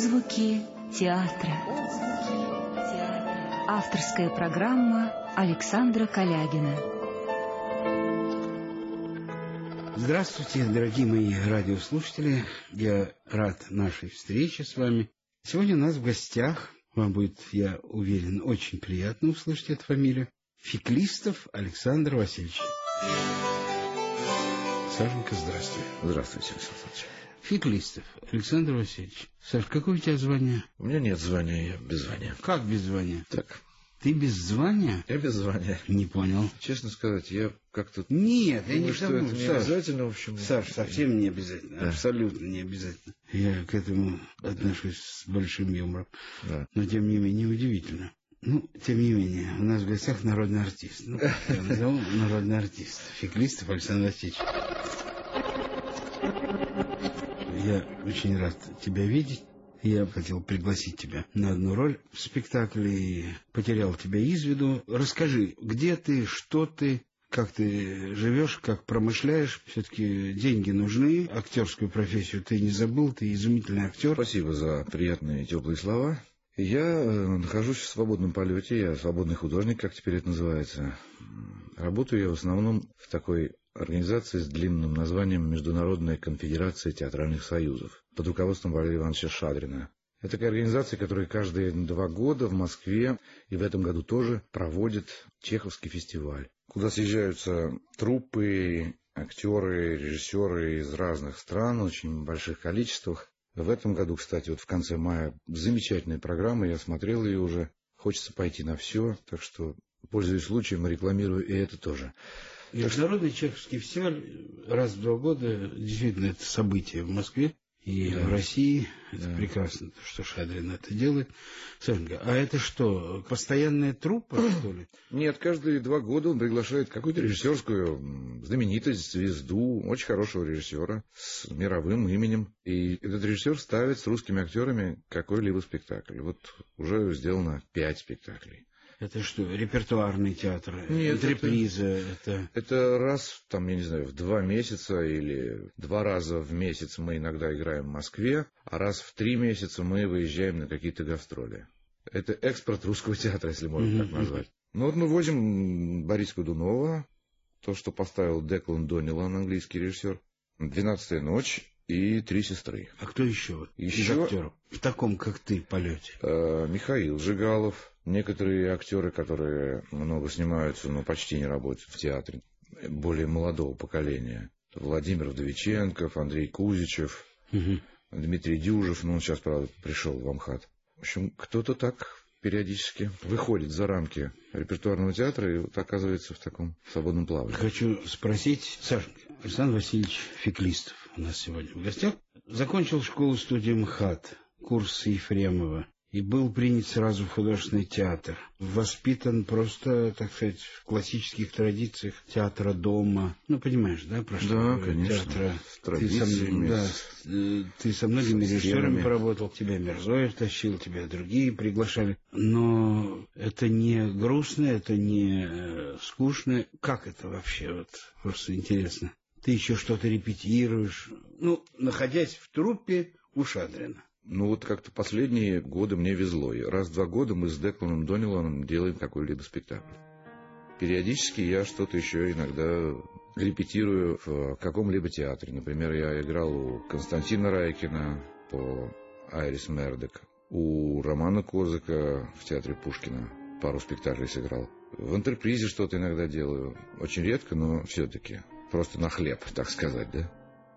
Отзвуки театра. Авторская программа Александра Калягина. Здравствуйте, дорогие мои радиослушатели. Я рад нашей встрече с вами. Сегодня у нас в гостях, вам будет, я уверен, очень приятно услышать эту фамилию, Феклистов Александр Васильевич. Сашенька, здравствуй. Здравствуйте, Александр Александрович. Феклистов Александр Васильевич. Саш, какое у тебя звание? У меня нет звания, я без звания. Как без звания? Так. Ты без звания? Я без звания. Не понял. Честно сказать, я как-то... Нет, думаю, я не что тому, это не Саш. обязательно, в общем. Саш, совсем не обязательно. Да. Абсолютно не обязательно. Я к этому отношусь с большим юмором. Да. Но, тем не менее, удивительно. Ну, тем не менее, у нас в гостях народный артист. Ну, я назову народный артист. Феклистов Александр Васильевич. Я очень рад тебя видеть. Я хотел пригласить тебя на одну роль в спектакле и потерял тебя из виду. Расскажи, где ты, что ты, как ты живешь, как промышляешь. Все-таки деньги нужны. Актерскую профессию ты не забыл, ты изумительный актер. Спасибо за приятные теплые слова. Я э, нахожусь в свободном полете, я свободный художник, как теперь это называется. Работаю я в основном в такой организации с длинным названием Международная конфедерация театральных союзов под руководством Валерия Ивановича Шадрина. Это такая организация, которая каждые два года в Москве и в этом году тоже проводит Чеховский фестиваль, куда съезжаются труппы, актеры, режиссеры из разных стран, очень больших количествах. В этом году, кстати, вот в конце мая замечательная программа, я смотрел ее уже, хочется пойти на все, так что, пользуясь случаем, рекламирую и это тоже. Международный чеховский фестиваль раз в два года действительно это событие в Москве и Да. в России. Это Да. прекрасно, то, что Шадрин это делает. Сашенька, а это что, постоянная труппа, что ли? Нет, каждые два года он приглашает какую-то режиссерскую знаменитость, звезду, очень хорошего режиссера с мировым именем. И этот режиссер ставит с русскими актерами какой-либо спектакль. Вот уже сделано пять спектаклей. Это что, репертуарный театр? Нет, Реприза? Это... Это раз, там, я не знаю, в два месяца или два раза в месяц мы иногда играем в Москве, а раз в три месяца мы выезжаем на какие-то гастроли. Это экспорт русского театра, если можно так Мгм. назвать. Ну вот мы возим Бориса Годунова, то, что поставил Деклан Донилан, английский режиссер, «Двенадцатая ночь» и «Три сестры». А кто еще? из Еще? актеров? В таком, как ты, полете. Э, Михаил Жигалов, некоторые актеры, которые много снимаются, но почти не работают в театре, более молодого поколения. Владимир Вдовиченков, Андрей Кузичев, Мгм. Дмитрий Дюжев, ну он сейчас, правда, пришел в Амхат. В общем, кто-то так периодически выходит за рамки репертуарного театра и вот оказывается в таком свободном плавании. Хочу спросить, Сашенька, Александр Васильевич Феклистов у нас сегодня в гостях. Закончил школу-студию МХАТ, курс Ефремова, и был принят сразу в художественный театр. Воспитан просто, так сказать, в классических традициях театра дома. Ну, понимаешь, да, про что Да, конечно, Театра. с Ты со, традициями, да, э, ты со многими со режиссерами поработал, тебя Мирзоев тащил, тебя другие приглашали. Но это не грустно, это не э, скучно. Как это вообще? Вот просто интересно. Ты еще что-то репетируешь. Ну, находясь в труппе у Шадрина. Ну вот как-то последние годы мне везло. И раз в два года мы с Декланом Дониланом делаем какой-либо спектакль. Периодически я что-то еще иногда репетирую в каком-либо театре. Например, я играл у Константина Райкина по Айрис Мердек, у Романа Козыка в театре Пушкина пару спектаклей сыграл. В интерпризе что-то иногда делаю. Очень редко, но все-таки. Просто на хлеб, так сказать, да?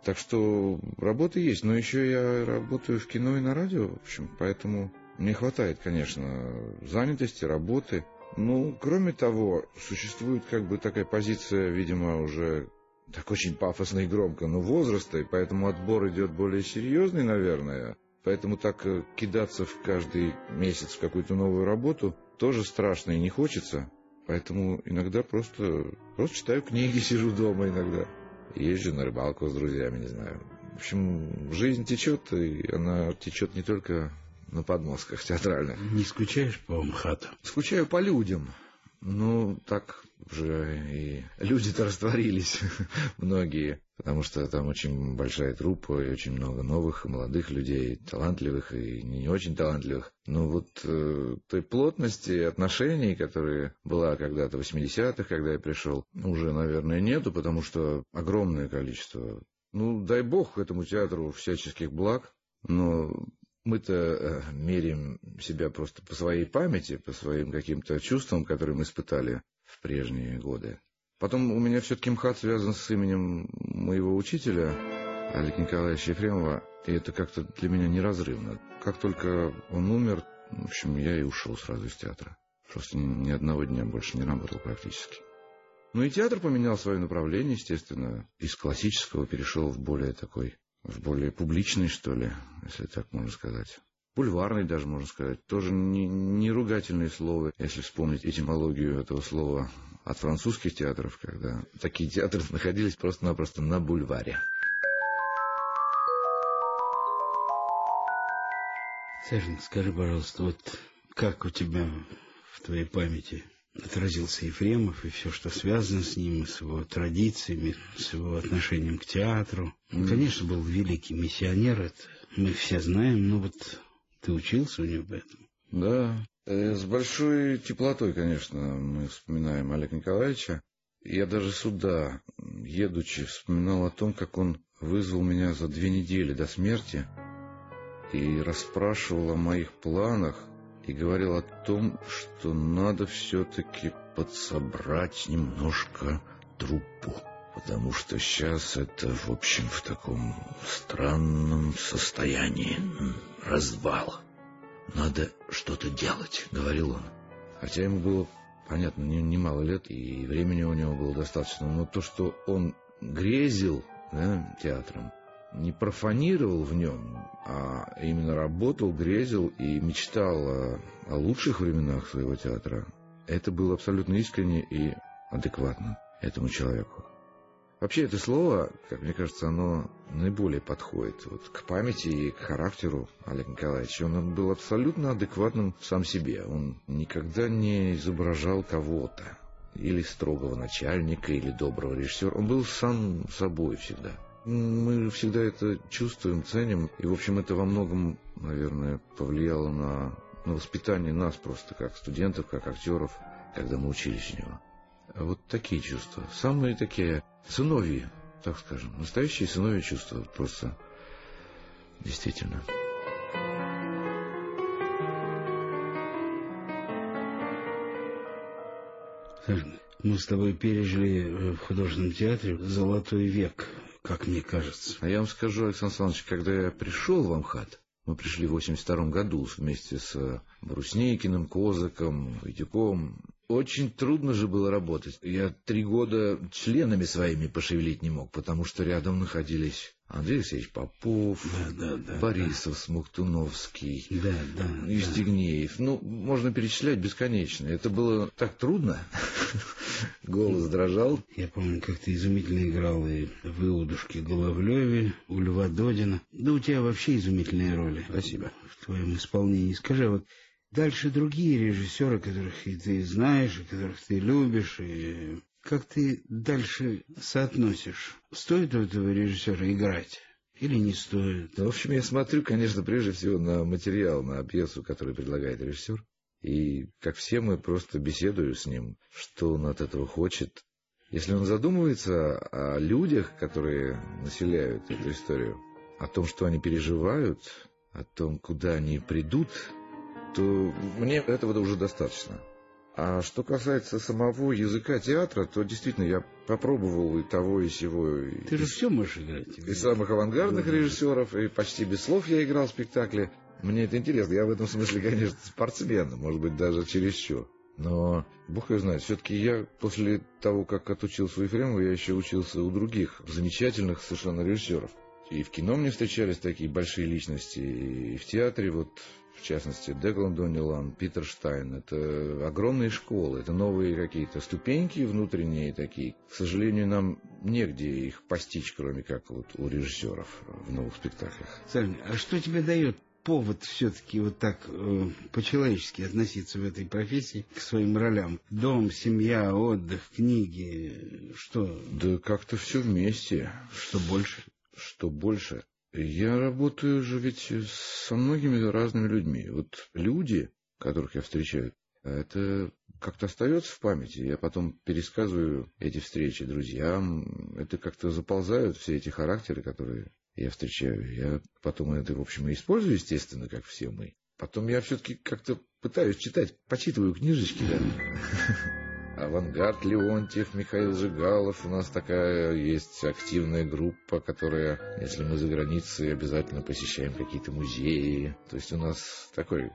Так что работа есть, но еще я работаю в кино и на радио, в общем, поэтому мне хватает, конечно, занятости, работы. Ну, кроме того, существует как бы такая позиция, видимо, уже так очень пафосно и громко, но возраста, и поэтому отбор идет более серьезный, наверное. Поэтому так э, кидаться в каждый месяц в какую-то новую работу тоже страшно и не хочется. Поэтому иногда просто, просто читаю книги, сижу дома иногда. Езжу на рыбалку с друзьями, не знаю. В общем, жизнь течет, и она течет не только на подмостках театральных. Не скучаешь по МХАТу? Скучаю по людям. Ну, так уже и люди-то растворились многие, потому что там очень большая труппа и очень много новых молодых людей, талантливых и не очень талантливых. Но вот э, той плотности отношений, которая была когда-то в 80-х, когда я пришел, уже, наверное, нету, потому что огромное количество. Ну, дай бог этому театру всяческих благ, но мы-то э, меряем себя просто по своей памяти, по своим каким-то чувствам, которые мы испытали в прежние годы. Потом у меня все-таки МХАТ связан с именем моего учителя, Олега Николаевича Ефремова, и это как-то для меня неразрывно. Как только он умер, в общем, я и ушел сразу из театра. Просто ни одного дня больше не работал практически. Ну и театр поменял свое направление, естественно. Из классического перешел в более такой, в более публичный, что ли, если так можно сказать бульварный даже, можно сказать. Тоже не, не ругательные слова, если вспомнить этимологию этого слова от французских театров, когда такие театры находились просто-напросто на бульваре. Сашин, скажи, пожалуйста, вот как у тебя в твоей памяти отразился Ефремов и все, что связано с ним, с его традициями, с его отношением к театру. Он, конечно, был великий миссионер, это мы все знаем, но вот ты учился у него поэтому? Да. Э, с большой теплотой, конечно, мы вспоминаем Олега Николаевича. Я даже сюда, едучи, вспоминал о том, как он вызвал меня за две недели до смерти и расспрашивал о моих планах и говорил о том, что надо все-таки подсобрать немножко труппу, потому что сейчас это, в общем, в таком странном состоянии развал. Надо что-то делать, — говорил он. Хотя ему было, понятно, немало лет, и времени у него было достаточно, но то, что он грезил да, театром, не профанировал в нем, а именно работал, грезил и мечтал о, о лучших временах своего театра, это было абсолютно искренне и адекватно этому человеку. Вообще это слово, как мне кажется, оно наиболее подходит вот, к памяти и к характеру Олега Николаевича. Он был абсолютно адекватным сам себе. Он никогда не изображал кого-то. Или строгого начальника, или доброго режиссера. Он был сам собой всегда. Мы всегда это чувствуем, ценим. И, в общем, это во многом, наверное, повлияло на, на воспитание нас просто как студентов, как актеров, когда мы учились у него. Вот такие чувства. Самые такие сыновьи, так скажем. Настоящие сыновьи чувства. Просто действительно. Мы с тобой пережили э, в художественном театре золотой век, как мне кажется. А я вам скажу, Александр Александрович, когда я пришел в Амхат, мы пришли в 82 году вместе с э, Бруснейкиным, Козаком, Витюком, очень трудно же было работать. Я три года членами своими пошевелить не мог, потому что рядом находились Андрей Алексеевич Попов, да, да, да, Борисов, да. Смоктуновский, да, да, Евстигнеев. Да. Ну, можно перечислять бесконечно. Это было так трудно. Голос дрожал. Я помню, как ты изумительно играл и в Иудушке Головлеве, у Льва Додина. Да у тебя вообще изумительные роли. Спасибо. В твоем исполнении. Скажи, вот дальше другие режиссеры, которых и ты знаешь, и которых ты любишь, и как ты дальше соотносишь? Стоит у этого режиссера играть? Или не стоит? Ну, в общем, я смотрю, конечно, прежде всего на материал, на пьесу, которую предлагает режиссер. И, как все, мы просто беседую с ним, что он от этого хочет. Если он задумывается о людях, которые населяют эту историю, о том, что они переживают, о том, куда они придут, то мне этого уже достаточно. А что касается самого языка театра, то действительно я попробовал и того, и сего. Ты же все можешь играть. И самых авангардных режиссеров, и почти без слов я играл в спектакле. Мне это интересно. Я в этом смысле, конечно, спортсмен, может быть, даже чересчур. Но, бог его знает, все-таки я после того, как отучился у Ефремова, я еще учился у других замечательных совершенно режиссеров. И в кино мне встречались такие большие личности, и в театре вот в частности, Деглан Донилан, Питер Штайн. Это огромные школы, это новые какие-то ступеньки внутренние такие. К сожалению, нам негде их постичь, кроме как вот у режиссеров в новых спектаклях. Сань, а что тебе дает повод все-таки вот так э, по-человечески относиться в этой профессии к своим ролям? Дом, семья, отдых, книги, что? Да как-то все вместе. Что больше? Что больше? Я работаю же ведь со многими разными людьми. Вот люди, которых я встречаю, это как-то остается в памяти. Я потом пересказываю эти встречи друзьям. Это как-то заползают все эти характеры, которые я встречаю. Я потом это, в общем, и использую, естественно, как все мы. Потом я все-таки как-то пытаюсь читать, почитываю книжечки, да. Авангард Леонтьев, Михаил Жигалов. У нас такая есть активная группа, которая, если мы за границей, обязательно посещаем какие-то музеи. То есть у нас такой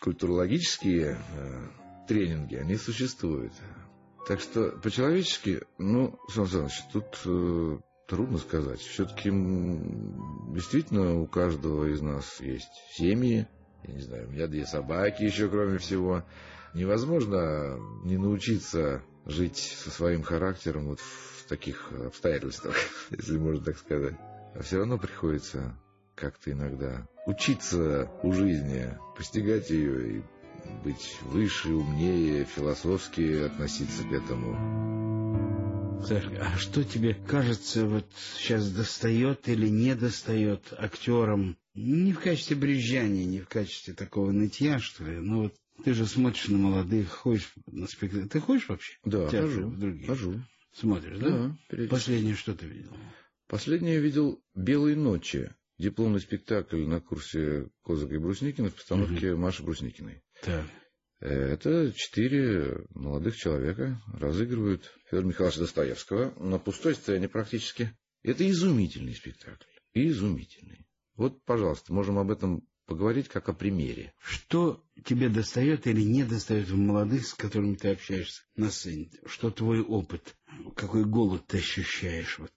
культурологические э, тренинги, они существуют. Так что по-человечески, ну, Сан Саныч, тут э, трудно сказать. Все-таки действительно у каждого из нас есть семьи. Я не знаю, у меня две собаки еще, кроме всего. Невозможно не научиться жить со своим характером вот в таких обстоятельствах, если можно так сказать. А все равно приходится как-то иногда учиться у жизни, постигать ее и быть выше, умнее, философски относиться к этому. Так, а что тебе кажется, вот сейчас достает или не достает актерам? Не в качестве брюзжания, не в качестве такого нытья, что ли, но вот ты же смотришь на молодых, ходишь на спектакль. Ты ходишь вообще? Да, хожу. Другие? Хожу. Смотришь, да? Да, Последнее что ты видел? Последнее я видел «Белые ночи». Дипломный спектакль на курсе Козака и Брусникина в постановке угу. Маши Брусникиной. Так. Это четыре молодых человека разыгрывают Федора Михайловича Достоевского на пустой сцене практически. Это изумительный спектакль. Изумительный. Вот, пожалуйста, можем об этом поговорить как о примере. Что тебе достает или не достает в молодых, с которыми ты общаешься на сцене? Что твой опыт? Какой голод ты ощущаешь? Вот,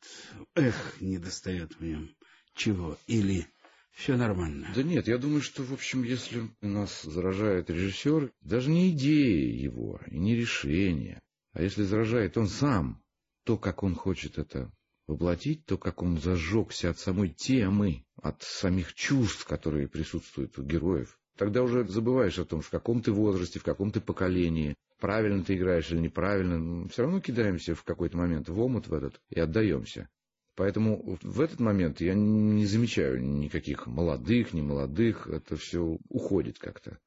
эх, не достает в нем чего? Или все нормально? Да нет, я думаю, что, в общем, если нас заражает режиссер, даже не идея его, и не решение, а если заражает он сам, то, как он хочет это воплотить, то, как он зажегся от самой темы, от самих чувств, которые присутствуют у героев, тогда уже забываешь о том, в каком ты возрасте, в каком ты поколении, правильно ты играешь или неправильно, все равно кидаемся в какой-то момент в омут в этот и отдаемся. Поэтому в этот момент я не замечаю никаких молодых, не молодых, это все уходит как-то.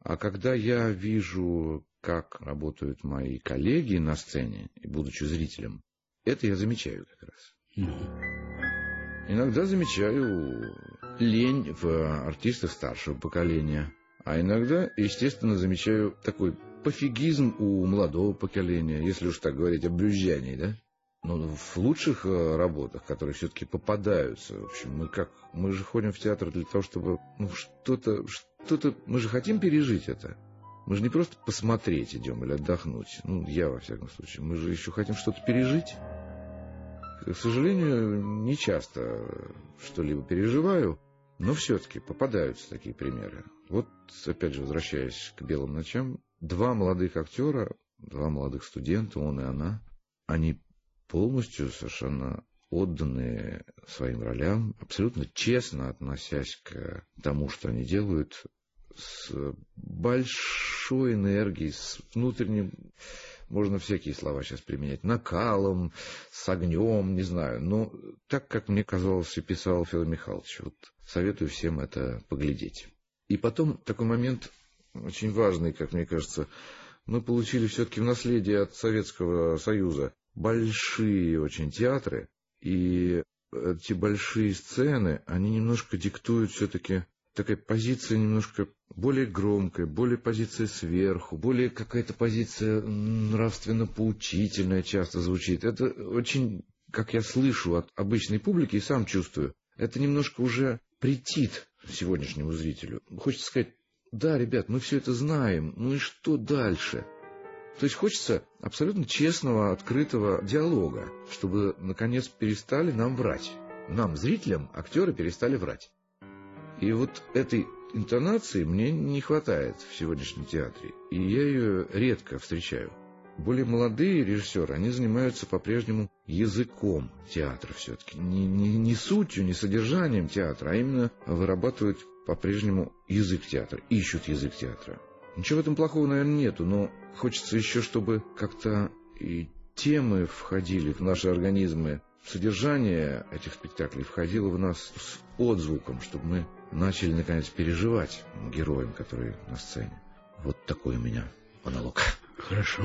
А когда я вижу, как работают мои коллеги на сцене, будучи зрителем, это я замечаю как раз. Иногда замечаю лень в артистах старшего поколения, а иногда, естественно, замечаю такой пофигизм у молодого поколения, если уж так говорить о брюзжании, да? Но в лучших э, работах, которые все-таки попадаются, в общем, мы как, мы же ходим в театр для того, чтобы, ну, что-то, что-то, мы же хотим пережить это. Мы же не просто посмотреть идем или отдохнуть. Ну, я, во всяком случае. Мы же еще хотим что-то пережить. К сожалению, не часто что-либо переживаю, но все-таки попадаются такие примеры. Вот, опять же, возвращаясь к «Белым ночам», два молодых актера, два молодых студента, он и она, они полностью совершенно отданные своим ролям, абсолютно честно относясь к тому, что они делают, с большой энергией, с внутренним, можно всякие слова сейчас применять, накалом, с огнем, не знаю. Но так, как мне казалось и писал Федор Михайлович, вот советую всем это поглядеть. И потом такой момент очень важный, как мне кажется, мы получили все-таки в наследие от Советского Союза большие очень театры, и эти большие сцены, они немножко диктуют все-таки такая позиция немножко более громкая, более позиция сверху, более какая-то позиция нравственно-поучительная часто звучит. Это очень, как я слышу от обычной публики и сам чувствую, это немножко уже претит сегодняшнему зрителю. Хочется сказать, да, ребят, мы все это знаем, ну и что дальше? То есть хочется абсолютно честного, открытого диалога, чтобы, наконец, перестали нам врать. Нам, зрителям, актеры перестали врать. И вот этой интонации мне не хватает в сегодняшнем театре, и я ее редко встречаю. Более молодые режиссеры, они занимаются по-прежнему языком театра все-таки. Не, не, не сутью, не содержанием театра, а именно вырабатывают по-прежнему язык театра, ищут язык театра. Ничего в этом плохого, наверное, нету, но хочется еще, чтобы как-то и темы входили в наши организмы, содержание этих спектаклей входило в нас с отзвуком, чтобы мы начали, наконец, переживать героям, которые на сцене. Вот такой у меня монолог. Хорошо.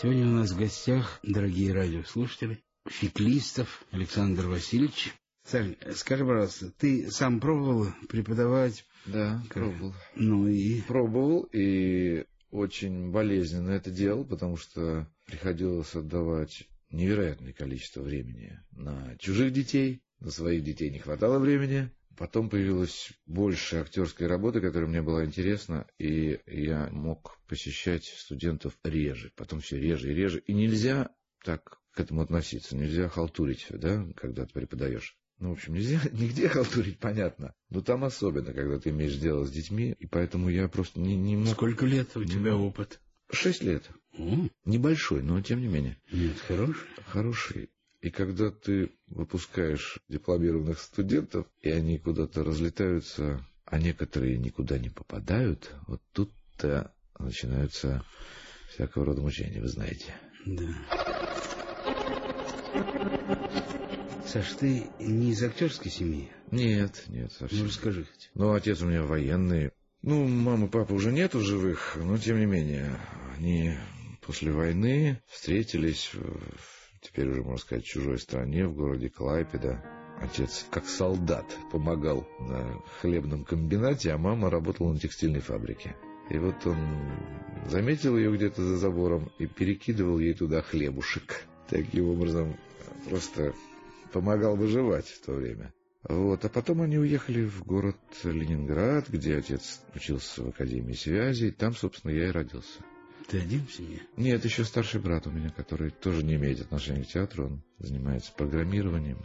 Сегодня у нас в гостях, дорогие радиослушатели, Феклистов Александр Васильевич. Сань, скажи, пожалуйста, ты сам пробовал преподавать? Да, пробовал. Ну и? Пробовал, и очень болезненно это делал, потому что приходилось отдавать невероятное количество времени на чужих детей, на своих детей не хватало времени. Потом появилась больше актерской работы, которая мне была интересна, и я мог посещать студентов реже, потом все реже и реже. И нельзя так к этому относиться, нельзя халтурить, да, когда ты преподаешь. Ну, в общем, нельзя нигде халтурить, понятно. Но там особенно, когда ты имеешь дело с детьми, и поэтому я просто не, не мог... Сколько лет у тебя опыт? Шесть лет. О. Небольшой, но тем не менее. Нет, хороший. Хороший. И когда ты выпускаешь дипломированных студентов, и они куда-то разлетаются, а некоторые никуда не попадают, вот тут-то начинаются всякого рода мучения, вы знаете. Да. Саш, ты не из актерской семьи? Нет, нет, совсем. Ну, расскажи хоть. Ну, отец у меня военный. Ну, мамы и папы уже нету живых, но тем не менее, они после войны встретились теперь уже, можно сказать, в чужой стране, в городе Клайпеда. Отец, как солдат, помогал на хлебном комбинате, а мама работала на текстильной фабрике. И вот он заметил ее где-то за забором и перекидывал ей туда хлебушек. Таким образом, просто помогал выживать в то время. Вот, а потом они уехали в город Ленинград, где отец учился в Академии связи, и там, собственно, я и родился. Ты один в семье? Нет, еще старший брат у меня, который тоже не имеет отношения к театру. Он занимается программированием.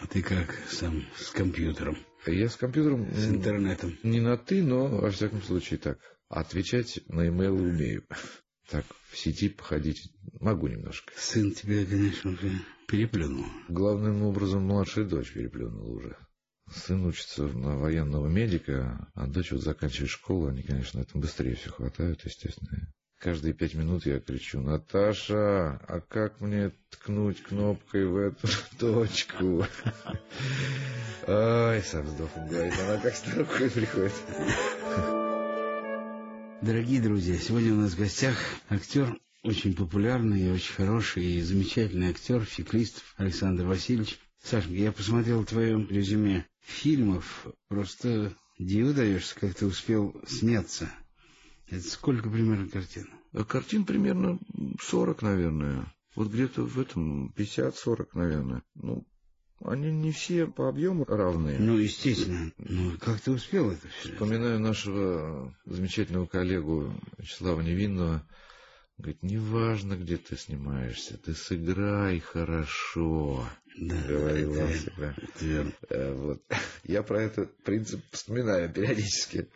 А ты как сам с компьютером? Я с компьютером... С интернетом? Не на «ты», но, во всяком случае, так. Отвечать на имейлы умею. Так, в сети походить могу немножко. Сын тебя, конечно, уже переплюнул. Главным образом младшая дочь переплюнула уже. Сын учится на военного медика, а дочь вот заканчивает школу. Они, конечно, это быстрее все хватают, естественно. Каждые пять минут я кричу, Наташа, а как мне ткнуть кнопкой в эту точку? Ой, со вздохом говорит, она как с приходит. Дорогие друзья, сегодня у нас в гостях актер, очень популярный и очень хороший и замечательный актер, феклист Александр Васильевич. Сашенька, я посмотрел твое резюме фильмов, просто диву даешься, как ты успел сняться. Это сколько примерно картин? А картин примерно 40, наверное. Вот где-то в этом 50-40, наверное. Ну, они не все по объему равные. Ну, естественно. Ну, как ты успел это все? Вспоминаю нашего замечательного коллегу Вячеслава Невинного. Говорит, неважно, где ты снимаешься, ты сыграй хорошо. Да, говорил это, он всегда. верно. Э, Вот. Я про этот принцип вспоминаю периодически.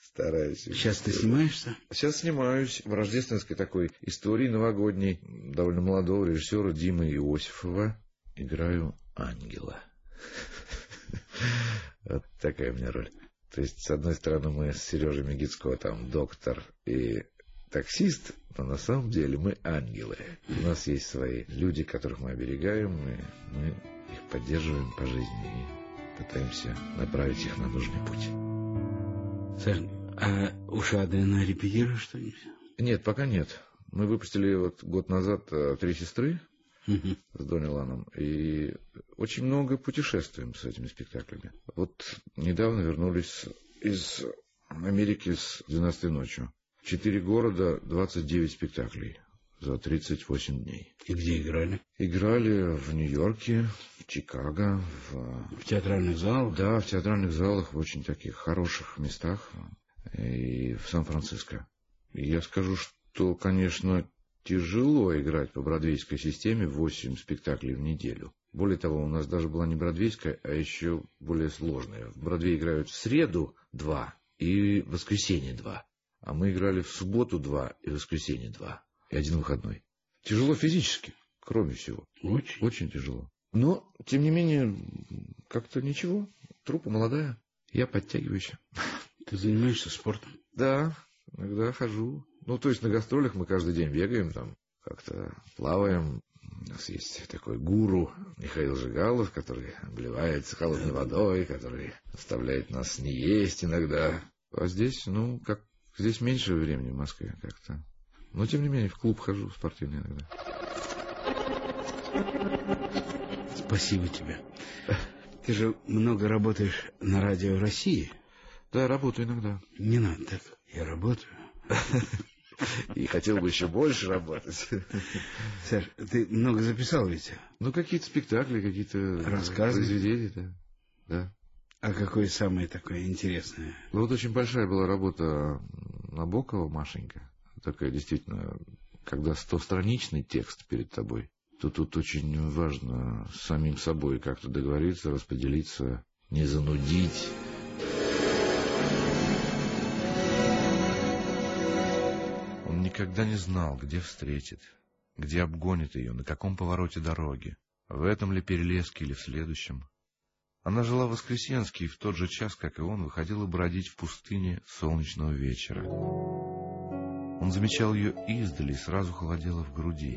Стараюсь. Сейчас ты снимаешься? Сейчас снимаюсь в рождественской такой истории новогодней довольно молодого режиссера Димы Иосифова. Играю ангела. Вот такая у меня роль. То есть, с одной стороны, мы с Сережей Мегицко, там, доктор и таксист, но на самом деле мы ангелы. У нас есть свои люди, которых мы оберегаем, и мы их поддерживаем по жизни и пытаемся направить их на нужный путь. Саш, а у Шадрина репетируешь что-нибудь? Нет, пока нет. Мы выпустили вот год назад э, «Три сестры» С Донни Ланом, и очень много путешествуем с этими спектаклями. Вот недавно вернулись из Америки с «12 ночью». Четыре города, 29 спектаклей за 38 дней. И где играли? Играли в Нью-Йорке, в Чикаго, в... В театральных залах? Да, в театральных залах, в очень таких хороших местах, и в Сан-Франциско. Я скажу, что, конечно, тяжело играть по бродвейской системе 8 спектаклей в неделю. Более того, у нас даже была не бродвейская, а еще более сложная. В Бродвей играют в среду два и в воскресенье два. А мы играли в субботу два и в воскресенье два. И один выходной. Тяжело физически, кроме всего. Очень. Очень тяжело. Но, тем не менее, как-то ничего. Трупа молодая. Я подтягиваюсь. Ты занимаешься спортом? Да, иногда хожу. Ну, то есть на гастролях мы каждый день бегаем, там как-то плаваем. У нас есть такой гуру Михаил Жигалов, который обливается холодной водой, который заставляет нас не есть иногда. А здесь, ну, как здесь меньше времени в Москве как-то. Но, тем не менее, в клуб хожу спортивный иногда. Спасибо тебе. Ты же много работаешь на радио России. Да, работаю иногда. Не надо так. Я работаю. И хотел бы еще больше работать. Саш, ты много записал ведь? Ну, какие-то спектакли, какие-то Рассказы. произведения, да. да. А какое самое такое интересное? Ну, вот очень большая была работа Набокова, Машенька. Такая действительно, когда стостраничный текст перед тобой, то тут очень важно с самим собой как-то договориться, распределиться, не занудить. Никогда не знал, где встретит, где обгонит ее, на каком повороте дороги, в этом ли перелеске или в следующем. Она жила в Воскресенске и в тот же час, как и он, выходила бродить в пустыне солнечного вечера. Он замечал ее издали и сразу холодело в груди.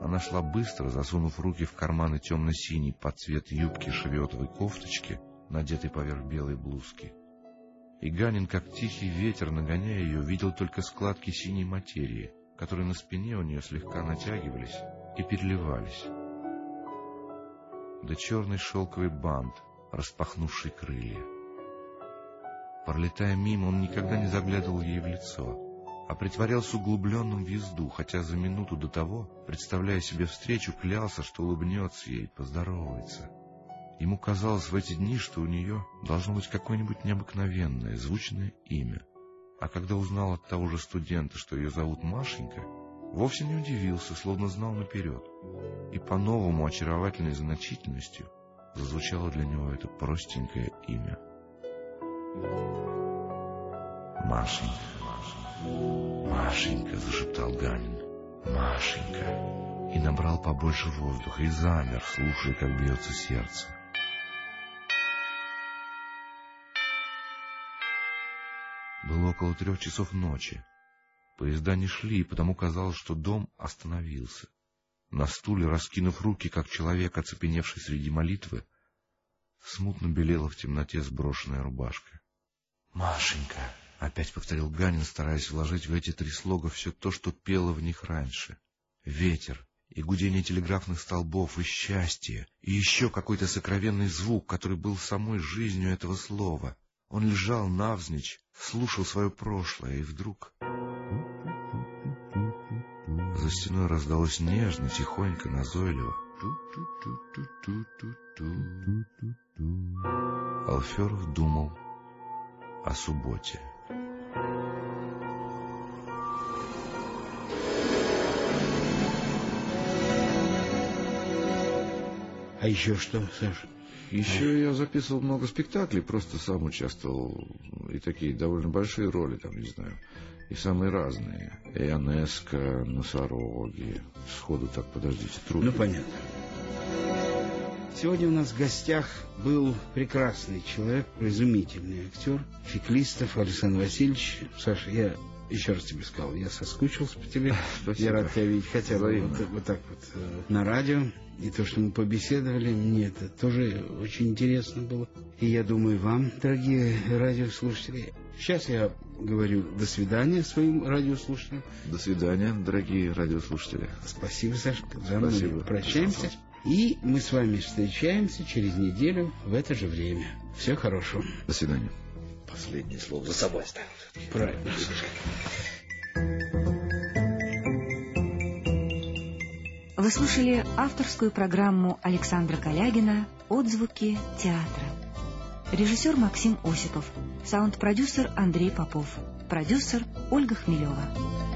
Она шла быстро, засунув руки в карманы темно-синей под цвет юбки шеветовой кофточки, надетой поверх белой блузки. И Ганин, как тихий ветер, нагоняя ее, видел только складки синей материи, которые на спине у нее слегка натягивались и переливались. Да черный шелковый бант, распахнувший крылья. Пролетая мимо, он никогда не заглядывал ей в лицо, а притворялся углубленным в езду, хотя за минуту до того, представляя себе встречу, клялся, что улыбнется ей, поздоровается. Ему казалось в эти дни, что у нее должно быть какое-нибудь необыкновенное, звучное имя. А когда узнал от того же студента, что ее зовут Машенька, вовсе не удивился, словно знал наперед. И по-новому очаровательной значительностью зазвучало для него это простенькое имя. Машенька, Машенька, Машенька, зашептал Ганин. Машенька. И набрал побольше воздуха и замер, слушая, как бьется сердце. Было около трех часов ночи. Поезда не шли, потому казалось, что дом остановился. На стуле, раскинув руки, как человек, оцепеневший среди молитвы, смутно белела в темноте сброшенная рубашка. — Машенька! — опять повторил Ганин, стараясь вложить в эти три слога все то, что пело в них раньше. Ветер, и гудение телеграфных столбов, и счастье, и еще какой-то сокровенный звук, который был самой жизнью этого слова. Он лежал навзничь, слушал свое прошлое, и вдруг... За стеной раздалось нежно, тихонько, назойливо. Алферов думал о субботе. А еще что, Саша? Еще я записывал много спектаклей, просто сам участвовал, и такие довольно большие роли, там, не знаю, и самые разные. Ионеско, Носороги. Сходу так, подождите, трудно. Ну, понятно. Сегодня у нас в гостях был прекрасный человек, изумительный актер, Феклистов Александр Васильевич. Саша, я еще раз тебе сказал, я соскучился по тебе. Спасибо. Я рад тебя видеть хотя бы вот, вот так вот э, на радио. И то, что мы побеседовали, мне это тоже очень интересно было. И я думаю, вам, дорогие радиослушатели, сейчас я говорю до свидания своим радиослушателям. До свидания, дорогие радиослушатели. Спасибо, Сашка. За Спасибо. прощаемся. И мы с вами встречаемся через неделю в это же время. Всего хорошего. До свидания. Последнее слово за собой оставил. Правильно. Вы слушали авторскую программу Александра Калягина «Отзвуки театра». Режиссер Максим Осипов, саунд-продюсер Андрей Попов, продюсер Ольга Хмелева.